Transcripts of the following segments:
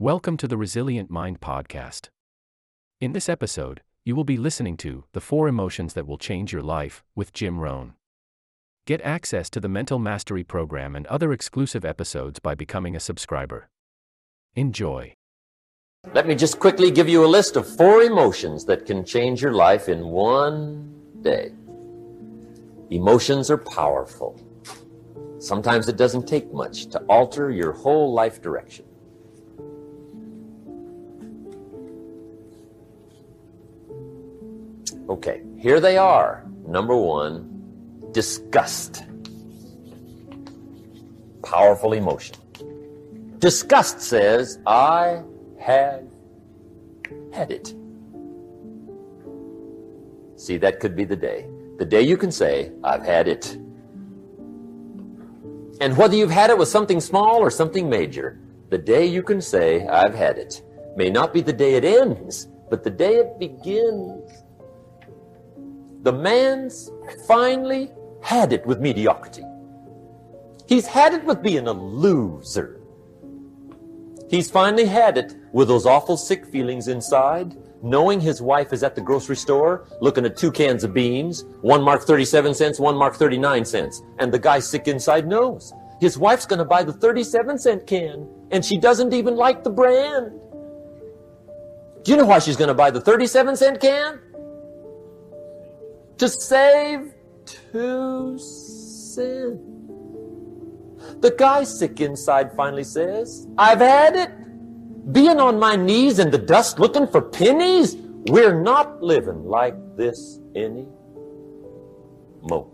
Welcome to the Resilient Mind Podcast. In this episode, you will be listening to The Four Emotions That Will Change Your Life with Jim Rohn. Get access to the Mental Mastery Program and other exclusive episodes by becoming a subscriber. Enjoy. Let me just quickly give you a list of four emotions that can change your life in one day. Emotions are powerful. Sometimes it doesn't take much to alter your whole life direction. Okay, here they are. Number one, disgust. Powerful emotion. Disgust says, I have had it. See, that could be the day. The day you can say, I've had it. And whether you've had it with something small or something major, the day you can say, I've had it, may not be the day it ends, but the day it begins. The man's finally had it with mediocrity. He's had it with being a loser. He's finally had it with those awful sick feelings inside, knowing his wife is at the grocery store looking at two cans of beans, one mark 37 cents, one mark 39 cents. And the guy sick inside knows. His wife's going to buy the 37 cent can, and she doesn't even like the brand. Do you know why she's going to buy the 37 cent can? To save two cents. The guy sick inside finally says, I've had it. Being on my knees in the dust looking for pennies, we're not living like this any more.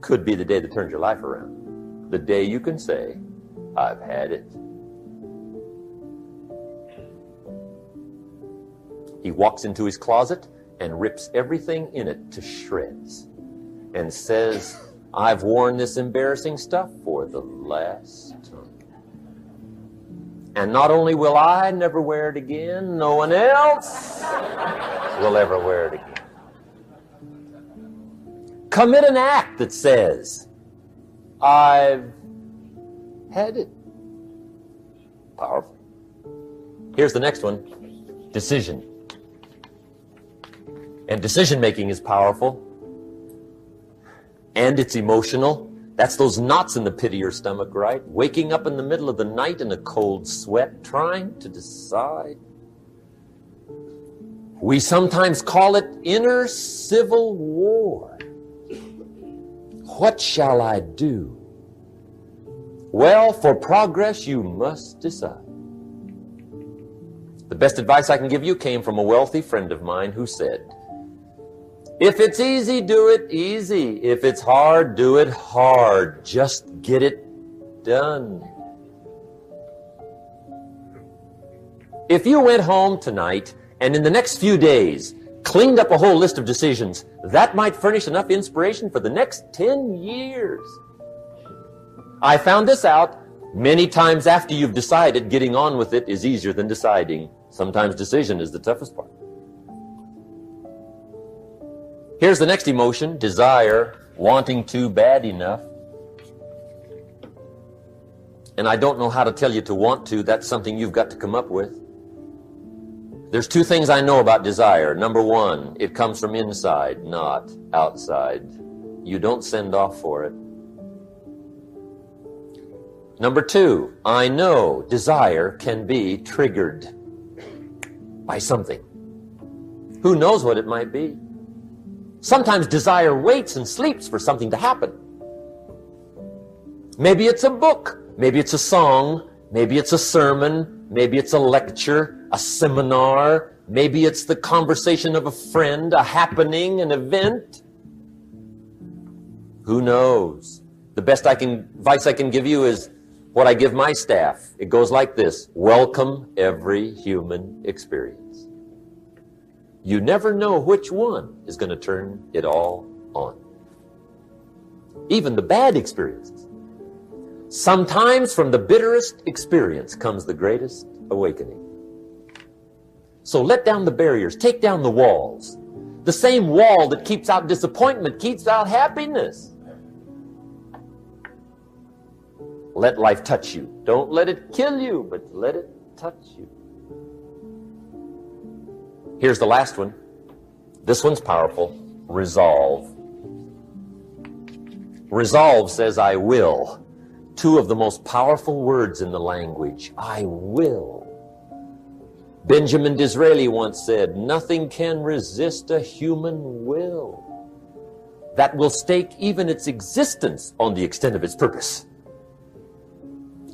Could be the day that turns your life around. The day you can say, I've had it. He walks into his closet and rips everything in it to shreds and says, I've worn this embarrassing stuff for the last time. And not only will I never wear it again, no one else will ever wear it again. Commit an act that says, I've had it. Powerful. Here's the next one decision. And decision making is powerful. And it's emotional. That's those knots in the pit of your stomach, right? Waking up in the middle of the night in a cold sweat, trying to decide. We sometimes call it inner civil war. What shall I do? Well, for progress, you must decide. The best advice I can give you came from a wealthy friend of mine who said, if it's easy, do it easy. If it's hard, do it hard. Just get it done. If you went home tonight and in the next few days cleaned up a whole list of decisions, that might furnish enough inspiration for the next 10 years. I found this out many times after you've decided getting on with it is easier than deciding. Sometimes decision is the toughest part. Here's the next emotion desire, wanting to bad enough. And I don't know how to tell you to want to. That's something you've got to come up with. There's two things I know about desire. Number one, it comes from inside, not outside. You don't send off for it. Number two, I know desire can be triggered by something. Who knows what it might be? Sometimes desire waits and sleeps for something to happen. Maybe it's a book, maybe it's a song, maybe it's a sermon, maybe it's a lecture, a seminar, maybe it's the conversation of a friend, a happening, an event. Who knows? The best I can advice I can give you is what I give my staff. It goes like this. Welcome every human experience. You never know which one is going to turn it all on. Even the bad experiences. Sometimes from the bitterest experience comes the greatest awakening. So let down the barriers, take down the walls. The same wall that keeps out disappointment keeps out happiness. Let life touch you. Don't let it kill you, but let it touch you. Here's the last one. This one's powerful. Resolve. Resolve says, I will. Two of the most powerful words in the language. I will. Benjamin Disraeli once said, Nothing can resist a human will that will stake even its existence on the extent of its purpose.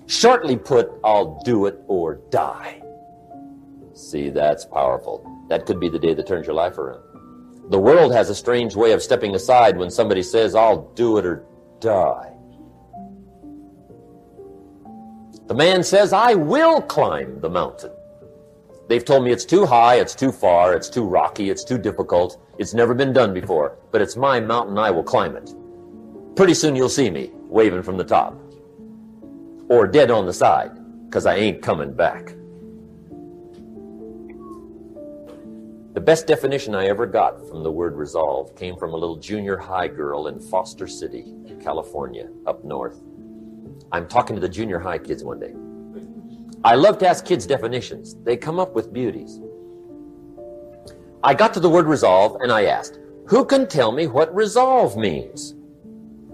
Shortly put, I'll do it or die. See, that's powerful. That could be the day that turns your life around. The world has a strange way of stepping aside when somebody says, I'll do it or die. The man says, I will climb the mountain. They've told me it's too high, it's too far, it's too rocky, it's too difficult, it's never been done before, but it's my mountain, I will climb it. Pretty soon you'll see me waving from the top. Or dead on the side, because I ain't coming back. Best definition I ever got from the word resolve came from a little junior high girl in Foster City, California, up north. I'm talking to the junior high kids one day. I love to ask kids definitions. They come up with beauties. I got to the word resolve and I asked, who can tell me what resolve means?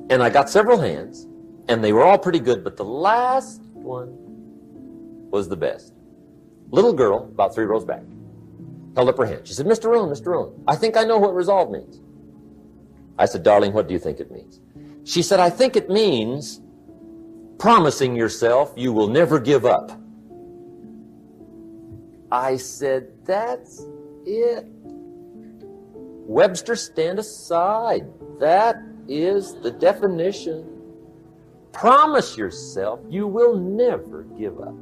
And I got several hands and they were all pretty good, but the last one was the best. Little girl, about three rows back, held up her hand. She said, Mr. Rohn, Mr. Rohn, I think I know what resolve means. I said, darling, what do you think it means? She said, I think it means promising yourself you will never give up. I said, That's it. Webster, stand aside. That is the definition. Promise yourself you will never give up.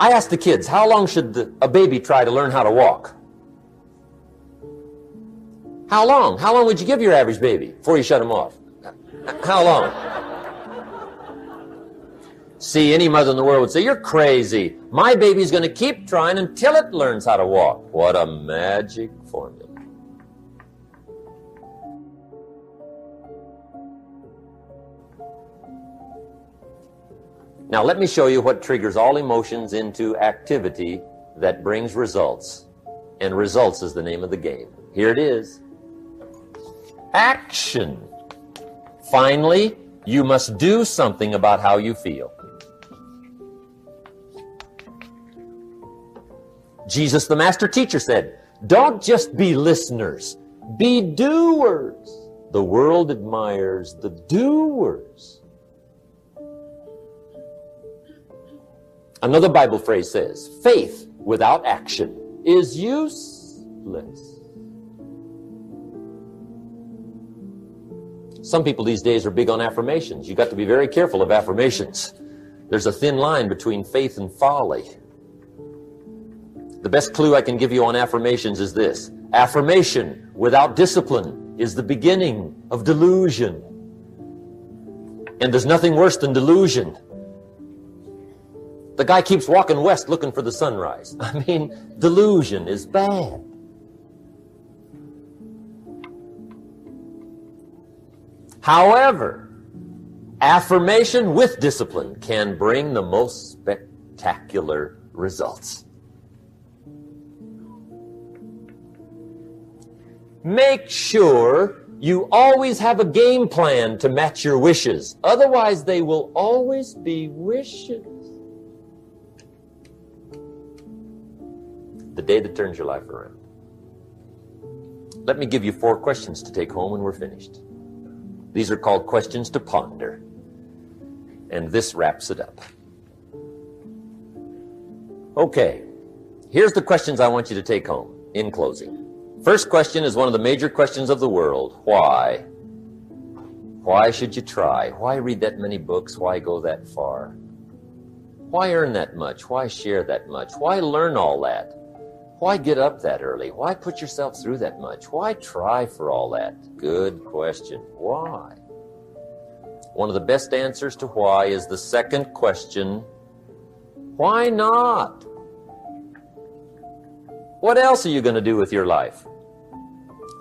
I asked the kids, how long should the, a baby try to learn how to walk? How long? How long would you give your average baby before you shut him off? How long? See, any mother in the world would say, You're crazy. My baby's going to keep trying until it learns how to walk. What a magic formula. Now, let me show you what triggers all emotions into activity that brings results. And results is the name of the game. Here it is action. Finally, you must do something about how you feel. Jesus, the master teacher, said, Don't just be listeners, be doers. The world admires the doers. Another Bible phrase says, faith without action is useless. Some people these days are big on affirmations. You've got to be very careful of affirmations. There's a thin line between faith and folly. The best clue I can give you on affirmations is this affirmation without discipline is the beginning of delusion. And there's nothing worse than delusion. The guy keeps walking west looking for the sunrise. I mean, delusion is bad. However, affirmation with discipline can bring the most spectacular results. Make sure you always have a game plan to match your wishes. Otherwise, they will always be wishes. The day that turns your life around. Let me give you four questions to take home when we're finished. These are called questions to ponder. And this wraps it up. Okay, here's the questions I want you to take home in closing. First question is one of the major questions of the world. Why? Why should you try? Why read that many books? Why go that far? Why earn that much? Why share that much? Why learn all that? Why get up that early? Why put yourself through that much? Why try for all that? Good question. Why? One of the best answers to why is the second question why not? What else are you going to do with your life?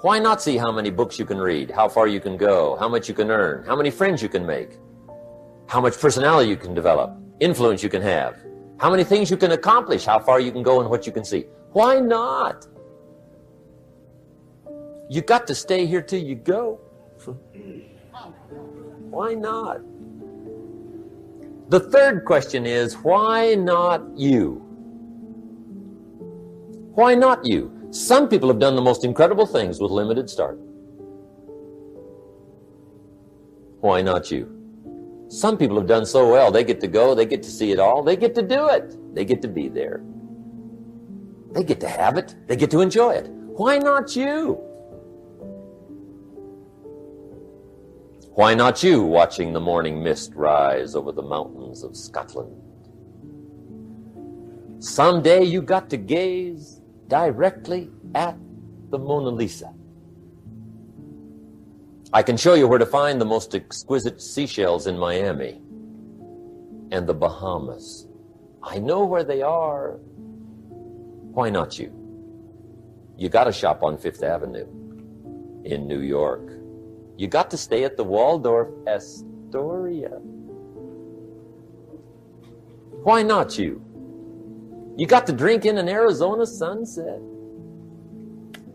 Why not see how many books you can read, how far you can go, how much you can earn, how many friends you can make, how much personality you can develop, influence you can have, how many things you can accomplish, how far you can go, and what you can see. Why not? You got to stay here till you go. Why not? The third question is why not you? Why not you? Some people have done the most incredible things with limited start. Why not you? Some people have done so well, they get to go, they get to see it all, they get to do it, they get to be there. They get to have it, they get to enjoy it. Why not you? Why not you watching the morning mist rise over the mountains of Scotland? Someday you got to gaze directly at the Mona Lisa. I can show you where to find the most exquisite seashells in Miami and the Bahamas. I know where they are. Why not you? You got to shop on Fifth Avenue in New York. You got to stay at the Waldorf Astoria. Why not you? You got to drink in an Arizona sunset.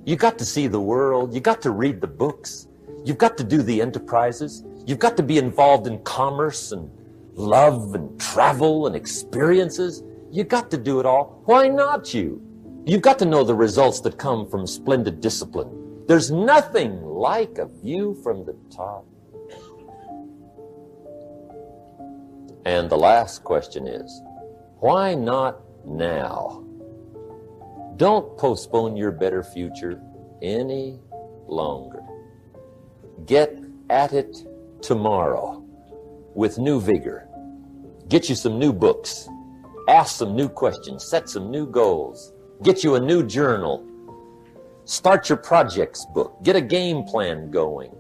You got to see the world. You got to read the books. You've got to do the enterprises. You've got to be involved in commerce and love and travel and experiences. You got to do it all. Why not you? You've got to know the results that come from splendid discipline there's nothing like a view from the top. And the last question is, why not now? Don't postpone your better future any longer. Get at it tomorrow with new vigor. Get you some new books. Ask some new questions. Set some new goals. Get you a new journal Start your projects book. Get a game plan going.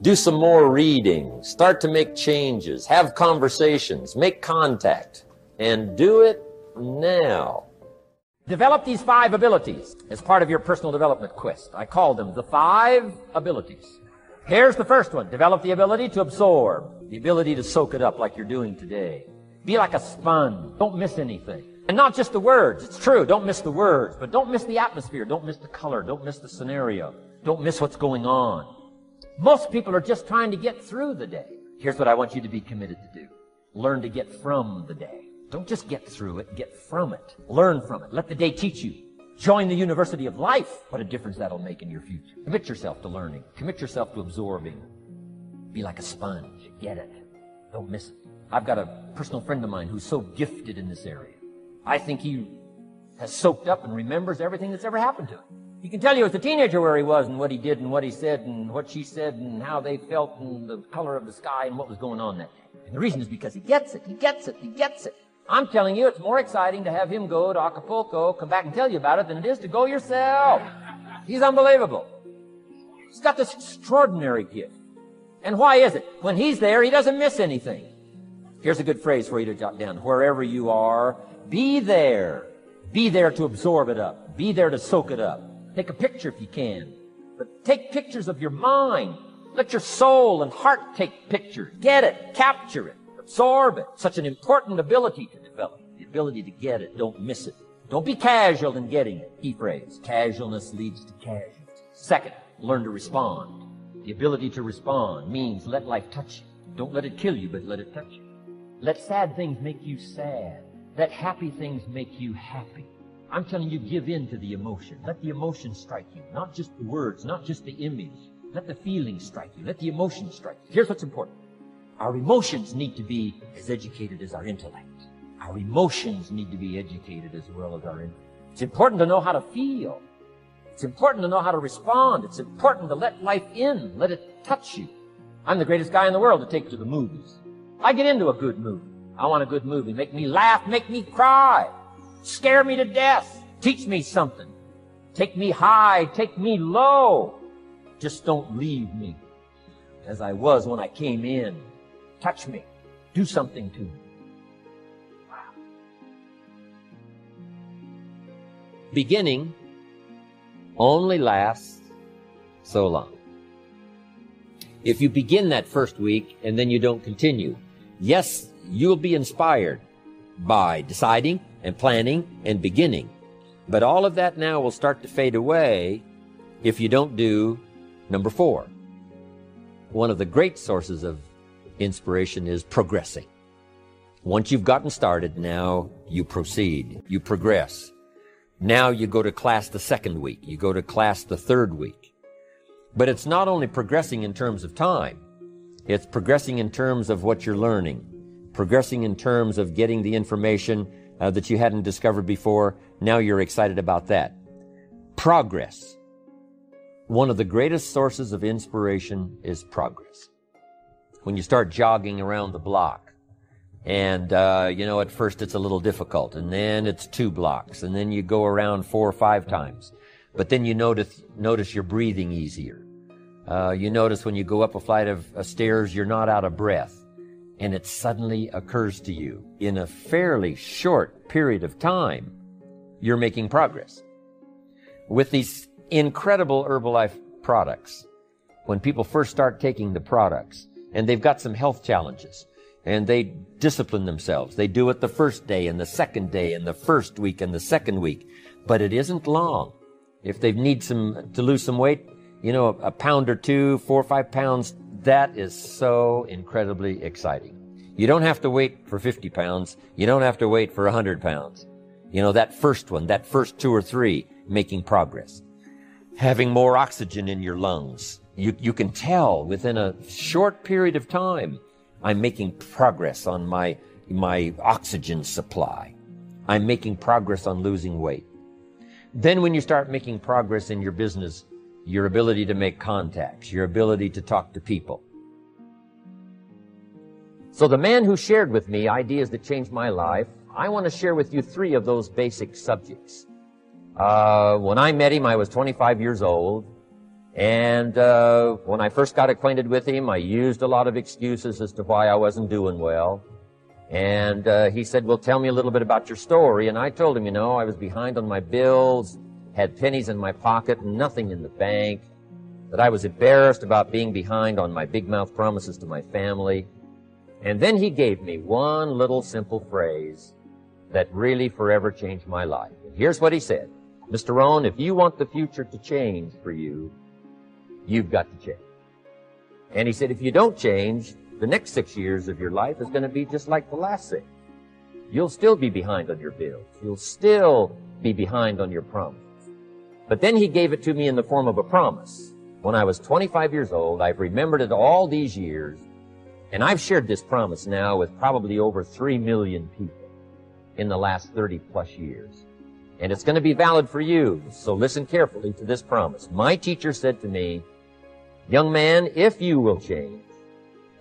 Do some more reading. Start to make changes. Have conversations. Make contact. And do it now. Develop these five abilities as part of your personal development quest. I call them the five abilities. Here's the first one. Develop the ability to absorb, the ability to soak it up like you're doing today. Be like a sponge. Don't miss anything. And not just the words. It's true. Don't miss the words, but don't miss the atmosphere. Don't miss the color. Don't miss the scenario. Don't miss what's going on. Most people are just trying to get through the day. Here's what I want you to be committed to do. Learn to get from the day. Don't just get through it, get from it. Learn from it. Let the day teach you. Join the University of Life. What a difference that'll make in your future. Commit yourself to learning. Commit yourself to absorbing. Be like a sponge. Get it. Don't miss it. I've got a personal friend of mine who's so gifted in this area. I think he has soaked up and remembers everything that's ever happened to him. He can tell you as a teenager where he was and what he did and what he said and what she said and how they felt and the color of the sky and what was going on that day. And the reason is because he gets it. He gets it. He gets it. I'm telling you, it's more exciting to have him go to Acapulco, come back and tell you about it than it is to go yourself. He's unbelievable. He's got this extraordinary gift. And why is it? When he's there, he doesn't miss anything. Here's a good phrase for you to jot down. Wherever you are, be there. Be there to absorb it up. Be there to soak it up. Take a picture if you can. But take pictures of your mind. Let your soul and heart take pictures. Get it. Capture it. Absorb it. Such an important ability to develop. The ability to get it. Don't miss it. Don't be casual in getting it. Key phrase. Casualness leads to casualty. Second, learn to respond. The ability to respond means let life touch you. Don't let it kill you, but let it touch you. Let sad things make you sad. Let happy things make you happy. I'm telling you, give in to the emotion. Let the emotion strike you. Not just the words, not just the image. Let the feeling strike you. Let the emotion strike you. Here's what's important. Our emotions need to be as educated as our intellect. Our emotions need to be educated as well as our intellect. It's important to know how to feel. It's important to know how to respond. It's important to let life in. Let it touch you. I'm the greatest guy in the world to take you to the movies. I get into a good movie. I want a good movie. Make me laugh, make me cry, scare me to death, teach me something. Take me high, take me low. Just don't leave me as I was when I came in. Touch me. Do something to me. Wow. Beginning only lasts so long. If you begin that first week and then you don't continue, Yes, you'll be inspired by deciding and planning and beginning. But all of that now will start to fade away if you don't do number four. One of the great sources of inspiration is progressing. Once you've gotten started, now you proceed, you progress. Now you go to class the second week, you go to class the third week. But it's not only progressing in terms of time, it's progressing in terms of what you're learning, progressing in terms of getting the information uh, that you hadn't discovered before. Now you're excited about that. Progress. One of the greatest sources of inspiration is progress. When you start jogging around the block, and, uh, you know, at first it's a little difficult, and then it's two blocks, and then you go around four or five times. But then you notice, notice you're breathing easier. Uh, you notice when you go up a flight of uh, stairs, you're not out of breath. And it suddenly occurs to you in a fairly short period of time, you're making progress. With these incredible Herbalife products, when people first start taking the products, and they've got some health challenges, and they discipline themselves. They do it the first day and the second day and the first week and the second week. But it isn't long. If they need some, to lose some weight, you know, a, a pound or two, four or five pounds, that is so incredibly exciting. You don't have to wait for 50 pounds. You don't have to wait for 100 pounds. You know, that first one, that first two or three, making progress. Having more oxygen in your lungs. You, you can tell within a short period of time I'm making progress on my, my oxygen supply. I'm making progress on losing weight. Then when you start making progress in your business, your ability to make contacts, your ability to talk to people. So the man who shared with me ideas that changed my life, I want to share with you three of those basic subjects. Uh, when I met him, I was 25 years old. And uh, when I first got acquainted with him, I used a lot of excuses as to why I wasn't doing well. And uh, he said, well, tell me a little bit about your story. And I told him, you know, I was behind on my bills, had pennies in my pocket, and nothing in the bank, that I was embarrassed about being behind on my big mouth promises to my family. And then he gave me one little simple phrase that really forever changed my life. And here's what he said. Mr. Rohn, if you want the future to change for you, You've got to change. And he said, if you don't change, the next six years of your life is going to be just like the last six. You'll still be behind on your bills. You'll still be behind on your promises. But then he gave it to me in the form of a promise. When I was 25 years old, I've remembered it all these years, and I've shared this promise now with probably over 3 million people in the last 30 plus years. And it's going to be valid for you, so listen carefully to this promise. My teacher said to me, Young man, if you will change,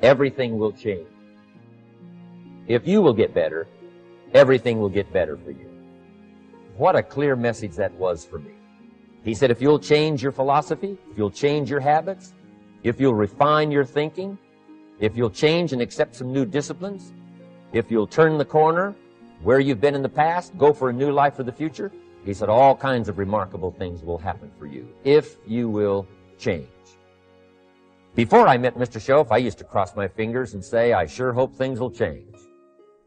everything will change. If you will get better, everything will get better for you. What a clear message that was for me. He said, if you'll change your philosophy, if you'll change your habits, if you'll refine your thinking, if you'll change and accept some new disciplines, if you'll turn the corner where you've been in the past, go for a new life for the future, he said all kinds of remarkable things will happen for you if you will change. Before I met Mr. Shoaff, I used to cross my fingers and say, I sure hope things will change.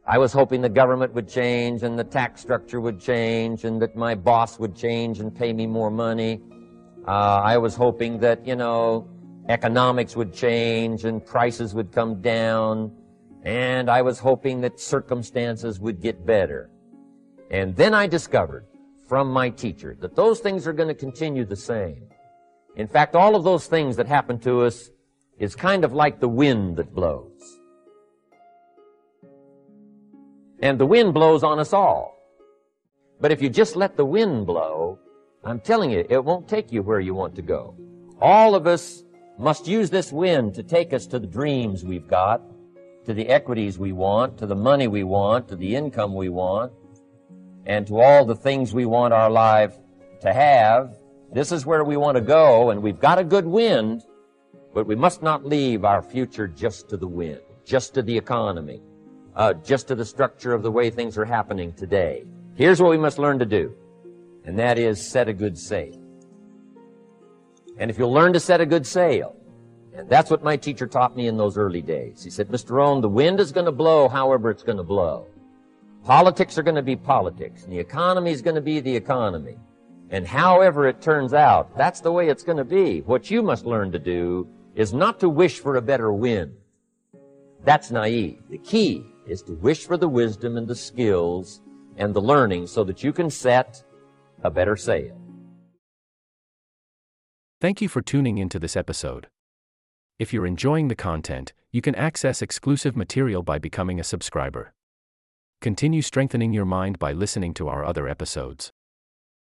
I was hoping the government would change and the tax structure would change and that my boss would change and pay me more money. Uh, I was hoping that, you know, economics would change and prices would come down. And I was hoping that circumstances would get better. And then I discovered from my teacher that those things are going to continue the same. In fact, all of those things that happen to us is kind of like the wind that blows. And the wind blows on us all. But if you just let the wind blow, I'm telling you, it won't take you where you want to go. All of us must use this wind to take us to the dreams we've got, to the equities we want, to the money we want, to the income we want, and to all the things we want our life to have. This is where we want to go, and we've got a good wind, but we must not leave our future just to the wind, just to the economy, uh, just to the structure of the way things are happening today. Here's what we must learn to do, and that is set a good sail. And if you'll learn to set a good sail, And that's what my teacher taught me in those early days. He said, Mr. Rohn, the wind is going to blow however it's going to blow. Politics are going to be politics, and the economy is going to be the economy. And however it turns out, that's the way it's going to be. What you must learn to do is not to wish for a better wind. That's naive. The key is to wish for the wisdom and the skills and the learning so that you can set a better sail. Thank you for tuning into this episode. If you're enjoying the content, you can access exclusive material by becoming a subscriber. Continue strengthening your mind by listening to our other episodes.